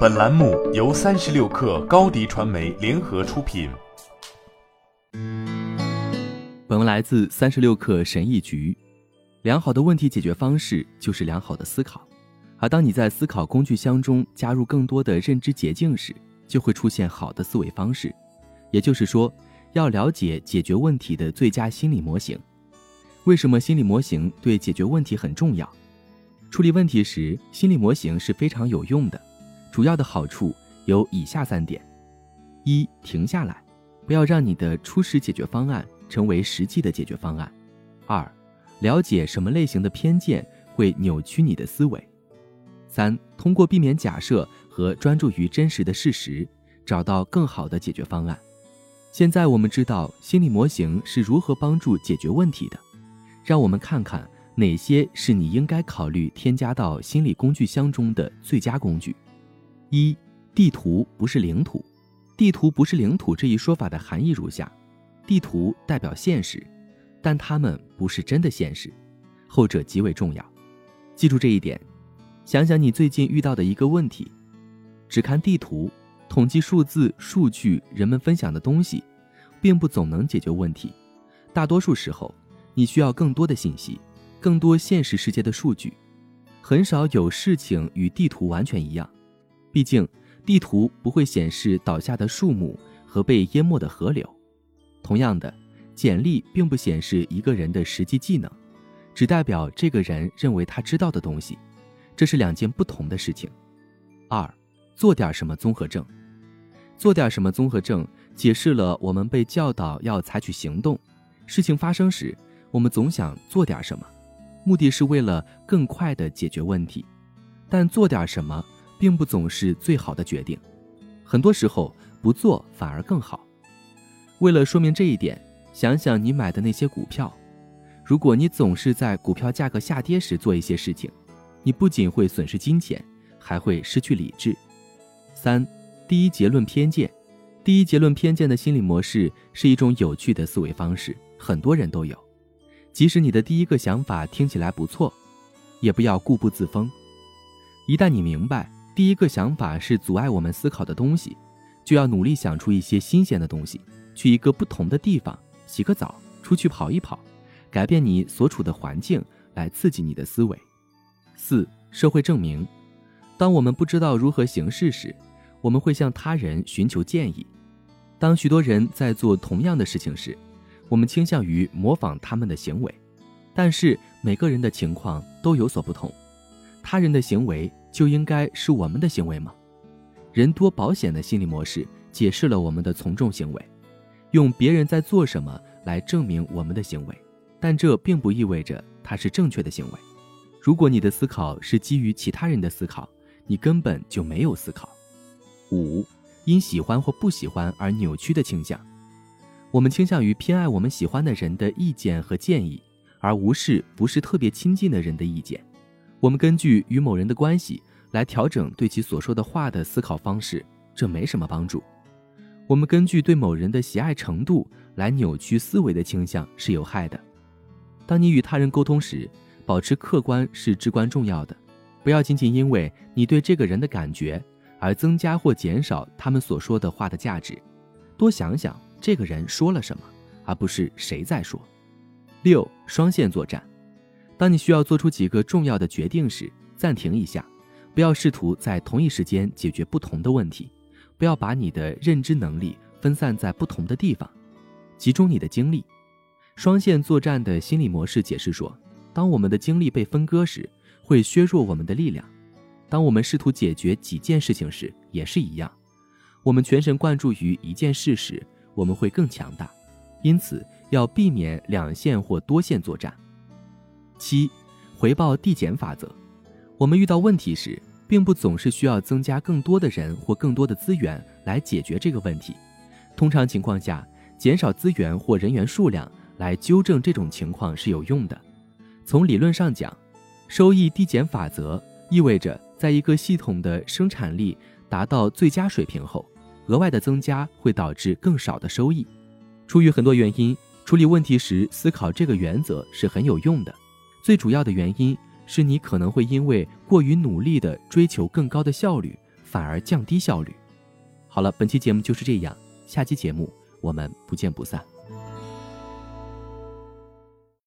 本栏目由三十六氪高低传媒联合出品。本文来自三十六氪神译局。良好的问题解决方式就是良好的思考，而当你在思考工具箱中加入更多的认知捷径时，就会出现好的思维方式。也就是说，要了解解决问题的最佳心理模型。为什么心理模型对解决问题很重要？处理问题时，心理模型是非常有用的。主要的好处有以下三点：一、停下来，不要让你的初始解决方案成为实际的解决方案；二、了解什么类型的偏见会扭曲你的思维；三、通过避免假设和专注于真实的事实，找到更好的解决方案。现在我们知道心理模型是如何帮助解决问题的，让我们看看。哪些是你应该考虑添加到心理工具箱中的最佳工具？一、地图不是领土。地图不是领土这一说法的含义如下：地图代表现实，但它们不是真的现实，后者极为重要。记住这一点。想想你最近遇到的一个问题，只看地图、统计数字、数据、人们分享的东西，并不总能解决问题。大多数时候，你需要更多的信息。更多现实世界的数据，很少有事情与地图完全一样。毕竟，地图不会显示倒下的树木和被淹没的河流。同样的，简历并不显示一个人的实际技能，只代表这个人认为他知道的东西。这是两件不同的事情。二，做点什么综合症。做点什么综合症，解释了我们被教导要采取行动。事情发生时，我们总想做点什么。目的是为了更快地解决问题，但做点什么并不总是最好的决定，很多时候不做反而更好。为了说明这一点，想想你买的那些股票，如果你总是在股票价格下跌时做一些事情，你不仅会损失金钱，还会失去理智。三，第一结论偏见，第一结论偏见的心理模式是一种有趣的思维方式，很多人都有。即使你的第一个想法听起来不错，也不要固步自封。一旦你明白第一个想法是阻碍我们思考的东西，就要努力想出一些新鲜的东西，去一个不同的地方洗个澡，出去跑一跑，改变你所处的环境，来刺激你的思维。四、社会证明。当我们不知道如何行事时，我们会向他人寻求建议。当许多人在做同样的事情时，我们倾向于模仿他们的行为，但是每个人的情况都有所不同。他人的行为就应该是我们的行为吗？人多保险的心理模式解释了我们的从众行为，用别人在做什么来证明我们的行为，但这并不意味着它是正确的行为。如果你的思考是基于其他人的思考，你根本就没有思考。五，因喜欢或不喜欢而扭曲的倾向。我们倾向于偏爱我们喜欢的人的意见和建议，而无视不是特别亲近的人的意见。我们根据与某人的关系来调整对其所说的话的思考方式，这没什么帮助。我们根据对某人的喜爱程度来扭曲思维的倾向是有害的。当你与他人沟通时，保持客观是至关重要的。不要仅仅因为你对这个人的感觉而增加或减少他们所说的话的价值。多想想。这个人说了什么，而不是谁在说。六双线作战，当你需要做出几个重要的决定时，暂停一下，不要试图在同一时间解决不同的问题，不要把你的认知能力分散在不同的地方，集中你的精力。双线作战的心理模式解释说，当我们的精力被分割时，会削弱我们的力量；当我们试图解决几件事情时，也是一样。我们全神贯注于一件事时。我们会更强大，因此要避免两线或多线作战。七，回报递减法则。我们遇到问题时，并不总是需要增加更多的人或更多的资源来解决这个问题。通常情况下，减少资源或人员数量来纠正这种情况是有用的。从理论上讲，收益递减法则意味着，在一个系统的生产力达到最佳水平后。额外的增加会导致更少的收益。出于很多原因，处理问题时思考这个原则是很有用的。最主要的原因是你可能会因为过于努力的追求更高的效率，反而降低效率。好了，本期节目就是这样，下期节目我们不见不散。